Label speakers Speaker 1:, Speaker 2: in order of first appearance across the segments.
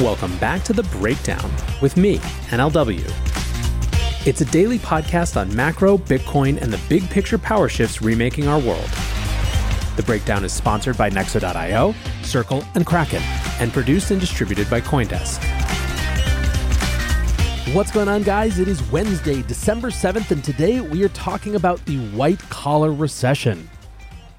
Speaker 1: Welcome back to The Breakdown with me, NLW. It's a daily podcast on macro, Bitcoin, and the big picture power shifts remaking our world. The Breakdown is sponsored by Nexo.io, Circle, and Kraken, and produced and distributed by Coindesk. What's going on, guys? It is Wednesday, December 7th, and today we are talking about the white collar recession.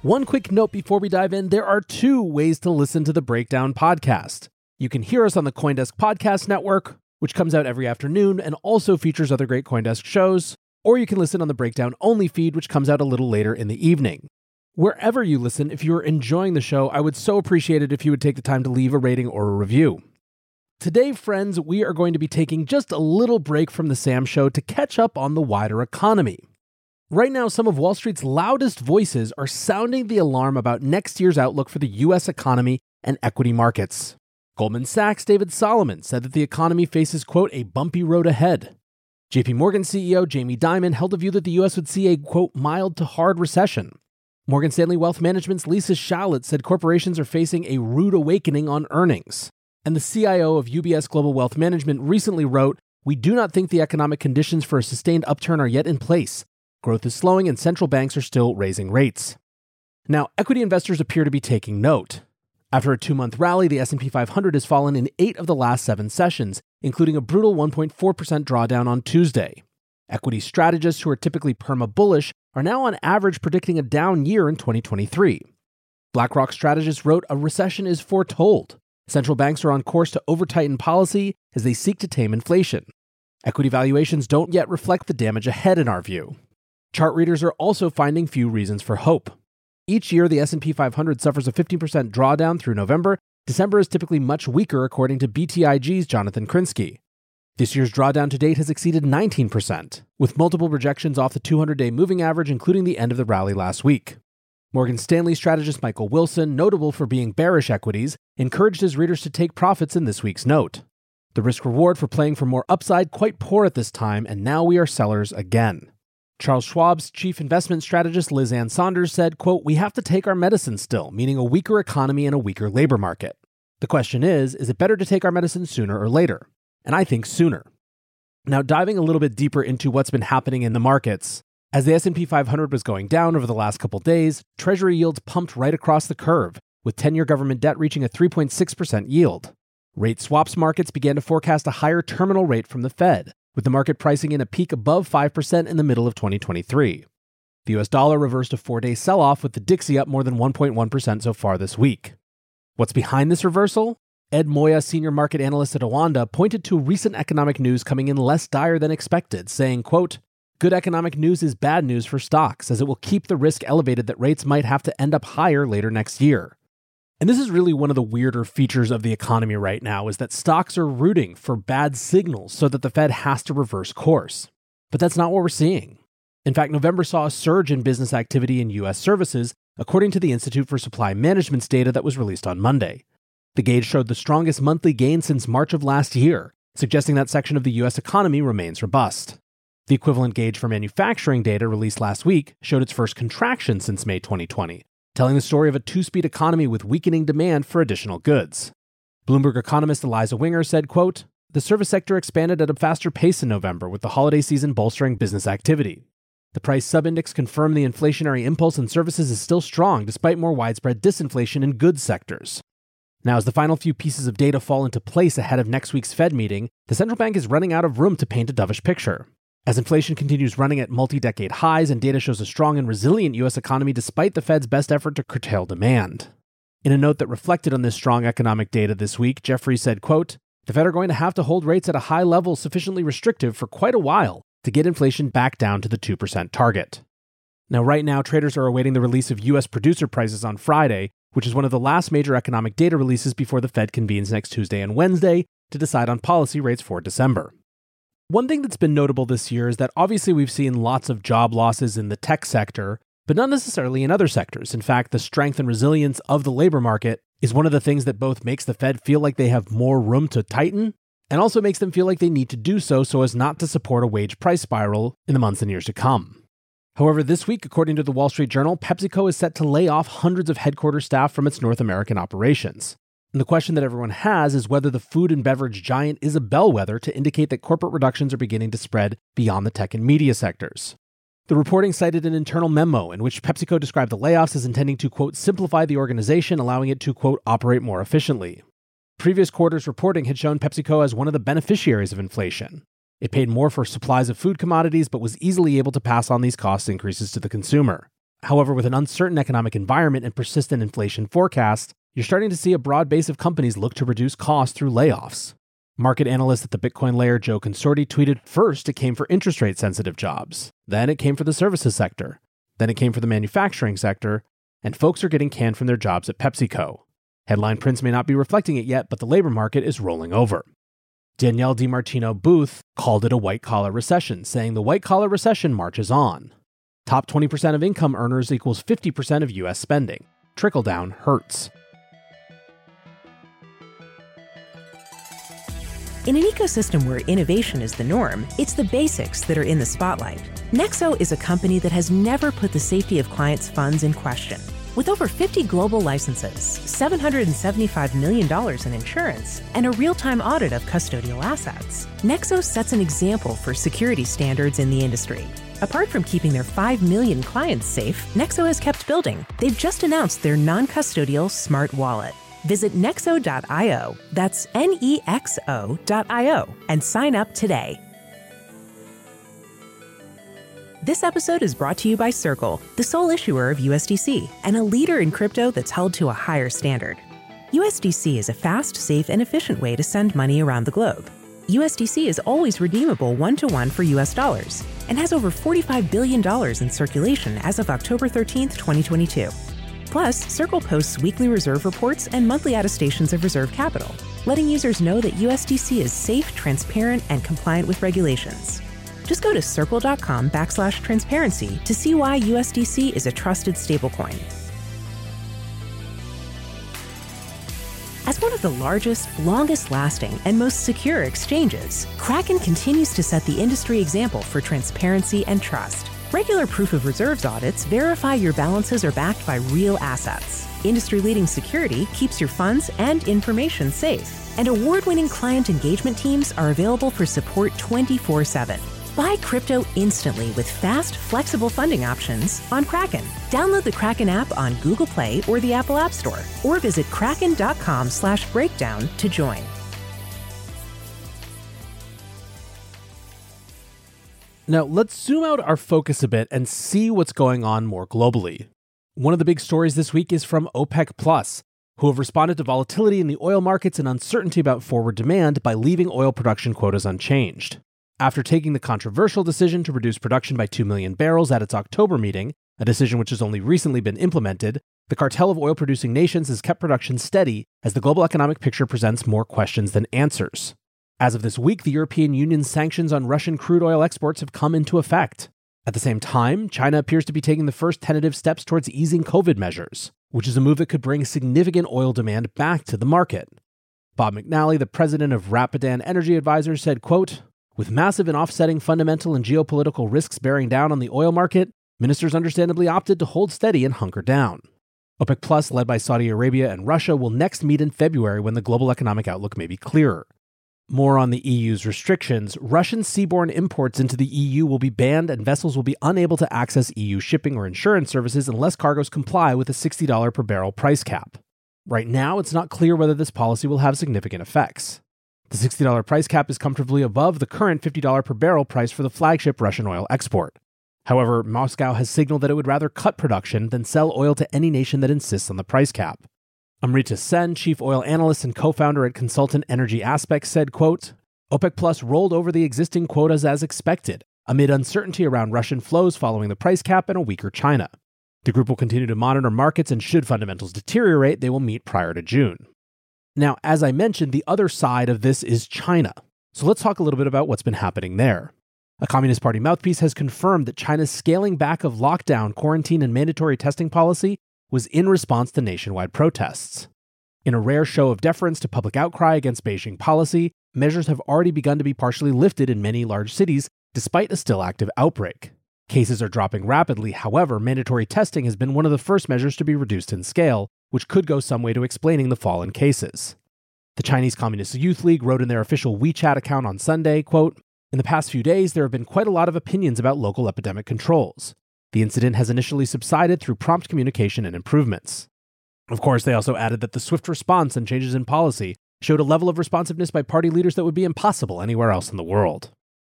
Speaker 1: One quick note before we dive in there are two ways to listen to the Breakdown podcast. You can hear us on the Coindesk Podcast Network, which comes out every afternoon and also features other great Coindesk shows, or you can listen on the Breakdown Only feed, which comes out a little later in the evening. Wherever you listen, if you are enjoying the show, I would so appreciate it if you would take the time to leave a rating or a review. Today, friends, we are going to be taking just a little break from the Sam Show to catch up on the wider economy. Right now, some of Wall Street's loudest voices are sounding the alarm about next year's outlook for the US economy and equity markets. Goldman Sachs' David Solomon said that the economy faces, quote, a bumpy road ahead. JP Morgan CEO Jamie Dimon held a view that the US would see a, quote, mild to hard recession. Morgan Stanley Wealth Management's Lisa Shallett said corporations are facing a rude awakening on earnings. And the CIO of UBS Global Wealth Management recently wrote We do not think the economic conditions for a sustained upturn are yet in place. Growth is slowing and central banks are still raising rates. Now, equity investors appear to be taking note. After a 2-month rally, the S&P 500 has fallen in 8 of the last 7 sessions, including a brutal 1.4% drawdown on Tuesday. Equity strategists who are typically perma bullish are now on average predicting a down year in 2023. BlackRock strategists wrote a recession is foretold. Central banks are on course to over tighten policy as they seek to tame inflation. Equity valuations don't yet reflect the damage ahead in our view. Chart readers are also finding few reasons for hope. Each year, the S&P 500 suffers a 15% drawdown through November. December is typically much weaker, according to BTIG's Jonathan Krinsky. This year's drawdown to date has exceeded 19%, with multiple rejections off the 200 day moving average, including the end of the rally last week. Morgan Stanley strategist Michael Wilson, notable for being bearish equities, encouraged his readers to take profits in this week's note. The risk reward for playing for more upside quite poor at this time, and now we are sellers again. Charles Schwab's chief investment strategist Liz Ann Saunders said, quote, "We have to take our medicine still, meaning a weaker economy and a weaker labor market. The question is, is it better to take our medicine sooner or later? And I think sooner." Now, diving a little bit deeper into what's been happening in the markets, as the S&P 500 was going down over the last couple days, treasury yields pumped right across the curve, with 10-year government debt reaching a 3.6% yield. Rate swaps markets began to forecast a higher terminal rate from the Fed, with the market pricing in a peak above 5% in the middle of 2023. The US dollar reversed a four day sell off, with the Dixie up more than 1.1% so far this week. What's behind this reversal? Ed Moya, senior market analyst at Oanda, pointed to recent economic news coming in less dire than expected, saying, quote, Good economic news is bad news for stocks, as it will keep the risk elevated that rates might have to end up higher later next year. And this is really one of the weirder features of the economy right now is that stocks are rooting for bad signals so that the Fed has to reverse course. But that's not what we're seeing. In fact, November saw a surge in business activity in US services, according to the Institute for Supply Management's data that was released on Monday. The gauge showed the strongest monthly gain since March of last year, suggesting that section of the US economy remains robust. The equivalent gauge for manufacturing data released last week showed its first contraction since May 2020, telling the story of a two speed economy with weakening demand for additional goods. Bloomberg economist Eliza Winger said, quote, The service sector expanded at a faster pace in November, with the holiday season bolstering business activity. The price subindex confirmed the inflationary impulse in services is still strong despite more widespread disinflation in goods sectors. Now, as the final few pieces of data fall into place ahead of next week's Fed meeting, the central bank is running out of room to paint a dovish picture. As inflation continues running at multi decade highs and data shows a strong and resilient U.S. economy despite the Fed's best effort to curtail demand. In a note that reflected on this strong economic data this week, Jefferies said, quote, The Fed are going to have to hold rates at a high level sufficiently restrictive for quite a while to get inflation back down to the 2% target. Now, right now, traders are awaiting the release of U.S. producer prices on Friday, which is one of the last major economic data releases before the Fed convenes next Tuesday and Wednesday to decide on policy rates for December. One thing that's been notable this year is that obviously we've seen lots of job losses in the tech sector, but not necessarily in other sectors. In fact, the strength and resilience of the labor market is one of the things that both makes the Fed feel like they have more room to tighten and also makes them feel like they need to do so so as not to support a wage price spiral in the months and years to come. However, this week, according to the Wall Street Journal, PepsiCo is set to lay off hundreds of headquarters staff from its North American operations. And the question that everyone has is whether the food and beverage giant is a bellwether to indicate that corporate reductions are beginning to spread beyond the tech and media sectors. The reporting cited an internal memo in which PepsiCo described the layoffs as intending to, quote, simplify the organization, allowing it to, quote, operate more efficiently. Previous quarters' reporting had shown PepsiCo as one of the beneficiaries of inflation. It paid more for supplies of food commodities, but was easily able to pass on these cost increases to the consumer. However, with an uncertain economic environment and persistent inflation forecasts, you're starting to see a broad base of companies look to reduce costs through layoffs. Market analyst at the Bitcoin layer Joe Consorti tweeted first it came for interest rate sensitive jobs, then it came for the services sector, then it came for the manufacturing sector, and folks are getting canned from their jobs at PepsiCo. Headline prints may not be reflecting it yet, but the labor market is rolling over. Danielle DiMartino Booth called it a white collar recession, saying the white collar recession marches on. Top 20% of income earners equals 50% of US spending. Trickle down hurts.
Speaker 2: In an ecosystem where innovation is the norm, it's the basics that are in the spotlight. Nexo is a company that has never put the safety of clients' funds in question. With over 50 global licenses, $775 million in insurance, and a real time audit of custodial assets, Nexo sets an example for security standards in the industry. Apart from keeping their 5 million clients safe, Nexo has kept building. They've just announced their non custodial smart wallet. Visit nexo.io, that's N E X O.io, and sign up today. This episode is brought to you by Circle, the sole issuer of USDC and a leader in crypto that's held to a higher standard. USDC is a fast, safe, and efficient way to send money around the globe. USDC is always redeemable one to one for US dollars and has over $45 billion in circulation as of October 13, 2022. Plus, Circle posts weekly reserve reports and monthly attestations of reserve capital, letting users know that USDC is safe, transparent, and compliant with regulations. Just go to circle.com backslash transparency to see why USDC is a trusted stablecoin. As one of the largest, longest lasting, and most secure exchanges, Kraken continues to set the industry example for transparency and trust. Regular proof of reserves audits verify your balances are backed by real assets. Industry leading security keeps your funds and information safe. And award winning client engagement teams are available for support 24 7. Buy crypto instantly with fast, flexible funding options on Kraken. Download the Kraken app on Google Play or the Apple App Store, or visit kraken.com slash breakdown to join.
Speaker 1: Now, let's zoom out our focus a bit and see what's going on more globally. One of the big stories this week is from OPEC Plus, who have responded to volatility in the oil markets and uncertainty about forward demand by leaving oil production quotas unchanged. After taking the controversial decision to reduce production by 2 million barrels at its October meeting, a decision which has only recently been implemented, the cartel of oil producing nations has kept production steady as the global economic picture presents more questions than answers. As of this week, the European Union's sanctions on Russian crude oil exports have come into effect. At the same time, China appears to be taking the first tentative steps towards easing COVID measures, which is a move that could bring significant oil demand back to the market. Bob McNally, the president of Rapidan Energy Advisors, said, quote, with massive and offsetting fundamental and geopolitical risks bearing down on the oil market, ministers understandably opted to hold steady and hunker down. OPEC Plus, led by Saudi Arabia and Russia, will next meet in February when the global economic outlook may be clearer. More on the EU's restrictions. Russian seaborne imports into the EU will be banned, and vessels will be unable to access EU shipping or insurance services unless cargoes comply with a $60 per barrel price cap. Right now, it's not clear whether this policy will have significant effects. The $60 price cap is comfortably above the current $50 per barrel price for the flagship Russian oil export. However, Moscow has signaled that it would rather cut production than sell oil to any nation that insists on the price cap. Amrita Sen, chief oil analyst and co-founder at consultant Energy Aspects, said, quote, OPEC Plus rolled over the existing quotas as expected, amid uncertainty around Russian flows following the price cap and a weaker China. The group will continue to monitor markets and should fundamentals deteriorate, they will meet prior to June. Now, as I mentioned, the other side of this is China. So let's talk a little bit about what's been happening there. A Communist Party mouthpiece has confirmed that China's scaling back of lockdown, quarantine, and mandatory testing policy was in response to nationwide protests. In a rare show of deference to public outcry against Beijing policy, measures have already begun to be partially lifted in many large cities despite a still active outbreak. Cases are dropping rapidly, however, mandatory testing has been one of the first measures to be reduced in scale, which could go some way to explaining the fall in cases. The Chinese Communist Youth League wrote in their official WeChat account on Sunday, quote, In the past few days, there have been quite a lot of opinions about local epidemic controls. The incident has initially subsided through prompt communication and improvements. Of course, they also added that the swift response and changes in policy showed a level of responsiveness by party leaders that would be impossible anywhere else in the world.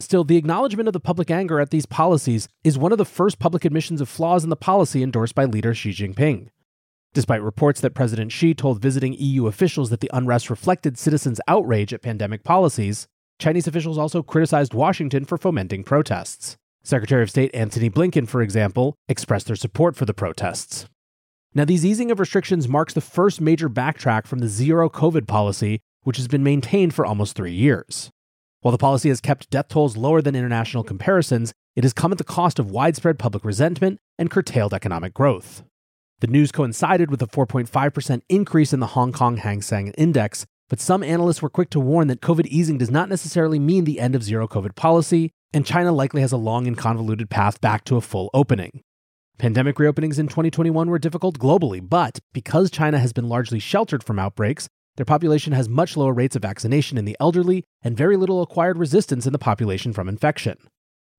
Speaker 1: Still, the acknowledgement of the public anger at these policies is one of the first public admissions of flaws in the policy endorsed by leader Xi Jinping. Despite reports that President Xi told visiting EU officials that the unrest reflected citizens' outrage at pandemic policies, Chinese officials also criticized Washington for fomenting protests. Secretary of State Antony Blinken, for example, expressed their support for the protests. Now, these easing of restrictions marks the first major backtrack from the zero COVID policy, which has been maintained for almost three years. While the policy has kept death tolls lower than international comparisons, it has come at the cost of widespread public resentment and curtailed economic growth. The news coincided with a 4.5% increase in the Hong Kong Hang Seng Index, but some analysts were quick to warn that COVID easing does not necessarily mean the end of zero COVID policy, and China likely has a long and convoluted path back to a full opening. Pandemic reopenings in 2021 were difficult globally, but because China has been largely sheltered from outbreaks, their population has much lower rates of vaccination in the elderly and very little acquired resistance in the population from infection.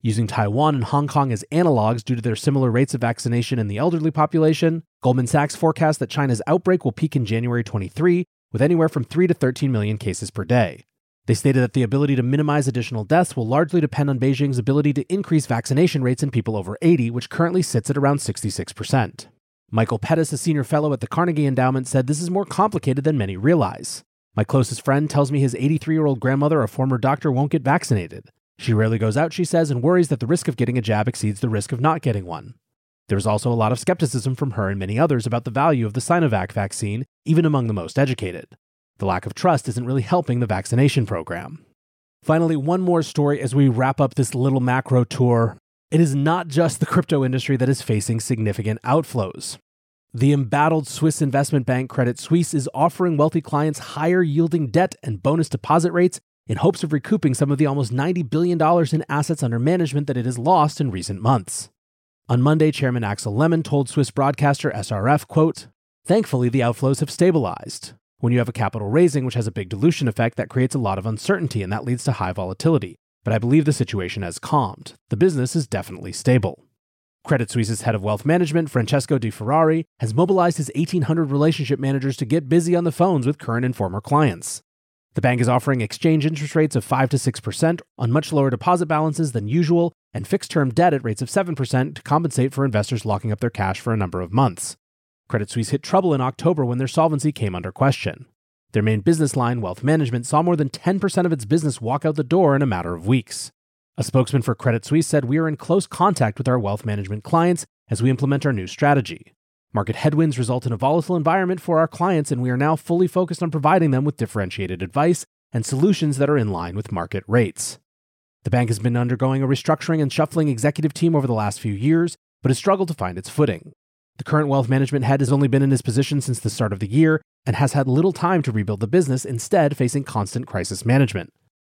Speaker 1: Using Taiwan and Hong Kong as analogs due to their similar rates of vaccination in the elderly population, Goldman Sachs forecasts that China's outbreak will peak in January 23 with anywhere from 3 to 13 million cases per day. They stated that the ability to minimize additional deaths will largely depend on Beijing's ability to increase vaccination rates in people over 80, which currently sits at around 66%. Michael Pettis, a senior fellow at the Carnegie Endowment, said this is more complicated than many realize. My closest friend tells me his 83 year old grandmother, a former doctor, won't get vaccinated. She rarely goes out, she says, and worries that the risk of getting a jab exceeds the risk of not getting one. There's also a lot of skepticism from her and many others about the value of the Sinovac vaccine, even among the most educated. The lack of trust isn't really helping the vaccination program. Finally, one more story as we wrap up this little macro tour. It is not just the crypto industry that is facing significant outflows. The embattled Swiss investment bank Credit Suisse is offering wealthy clients higher yielding debt and bonus deposit rates in hopes of recouping some of the almost $90 billion in assets under management that it has lost in recent months. On Monday, Chairman Axel Lehmann told Swiss broadcaster SRF, quote, Thankfully, the outflows have stabilized. When you have a capital raising, which has a big dilution effect, that creates a lot of uncertainty and that leads to high volatility. But I believe the situation has calmed. The business is definitely stable. Credit Suisse's head of wealth management, Francesco De Ferrari, has mobilized his 1,800 relationship managers to get busy on the phones with current and former clients. The bank is offering exchange interest rates of 5 to 6% on much lower deposit balances than usual and fixed term debt at rates of 7% to compensate for investors locking up their cash for a number of months. Credit Suisse hit trouble in October when their solvency came under question. Their main business line, wealth management, saw more than 10% of its business walk out the door in a matter of weeks. A spokesman for Credit Suisse said, We are in close contact with our wealth management clients as we implement our new strategy. Market headwinds result in a volatile environment for our clients, and we are now fully focused on providing them with differentiated advice and solutions that are in line with market rates. The bank has been undergoing a restructuring and shuffling executive team over the last few years, but has struggled to find its footing. The current wealth management head has only been in his position since the start of the year and has had little time to rebuild the business, instead, facing constant crisis management.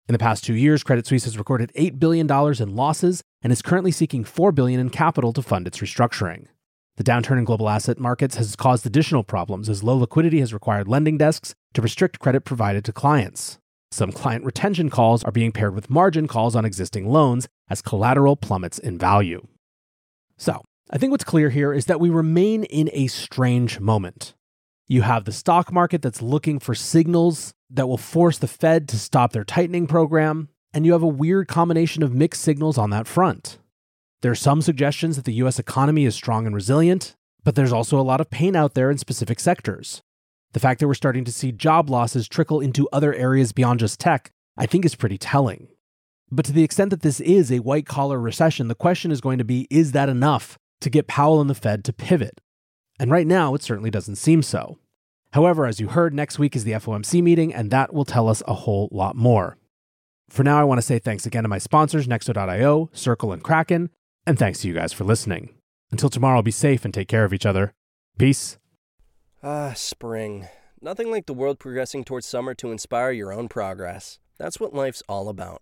Speaker 1: In the past two years, Credit Suisse has recorded $8 billion in losses and is currently seeking 4 billion in capital to fund its restructuring. The downturn in global asset markets has caused additional problems as low liquidity has required lending desks to restrict credit provided to clients. Some client retention calls are being paired with margin calls on existing loans as collateral plummets in value. So, I think what's clear here is that we remain in a strange moment. You have the stock market that's looking for signals that will force the Fed to stop their tightening program, and you have a weird combination of mixed signals on that front. There are some suggestions that the US economy is strong and resilient, but there's also a lot of pain out there in specific sectors. The fact that we're starting to see job losses trickle into other areas beyond just tech, I think is pretty telling. But to the extent that this is a white collar recession, the question is going to be is that enough to get Powell and the Fed to pivot? And right now, it certainly doesn't seem so. However, as you heard, next week is the FOMC meeting, and that will tell us a whole lot more. For now, I want to say thanks again to my sponsors, Nexo.io, Circle, and Kraken, and thanks to you guys for listening. Until tomorrow, be safe and take care of each other. Peace.
Speaker 3: Ah, spring. Nothing like the world progressing towards summer to inspire your own progress. That's what life's all about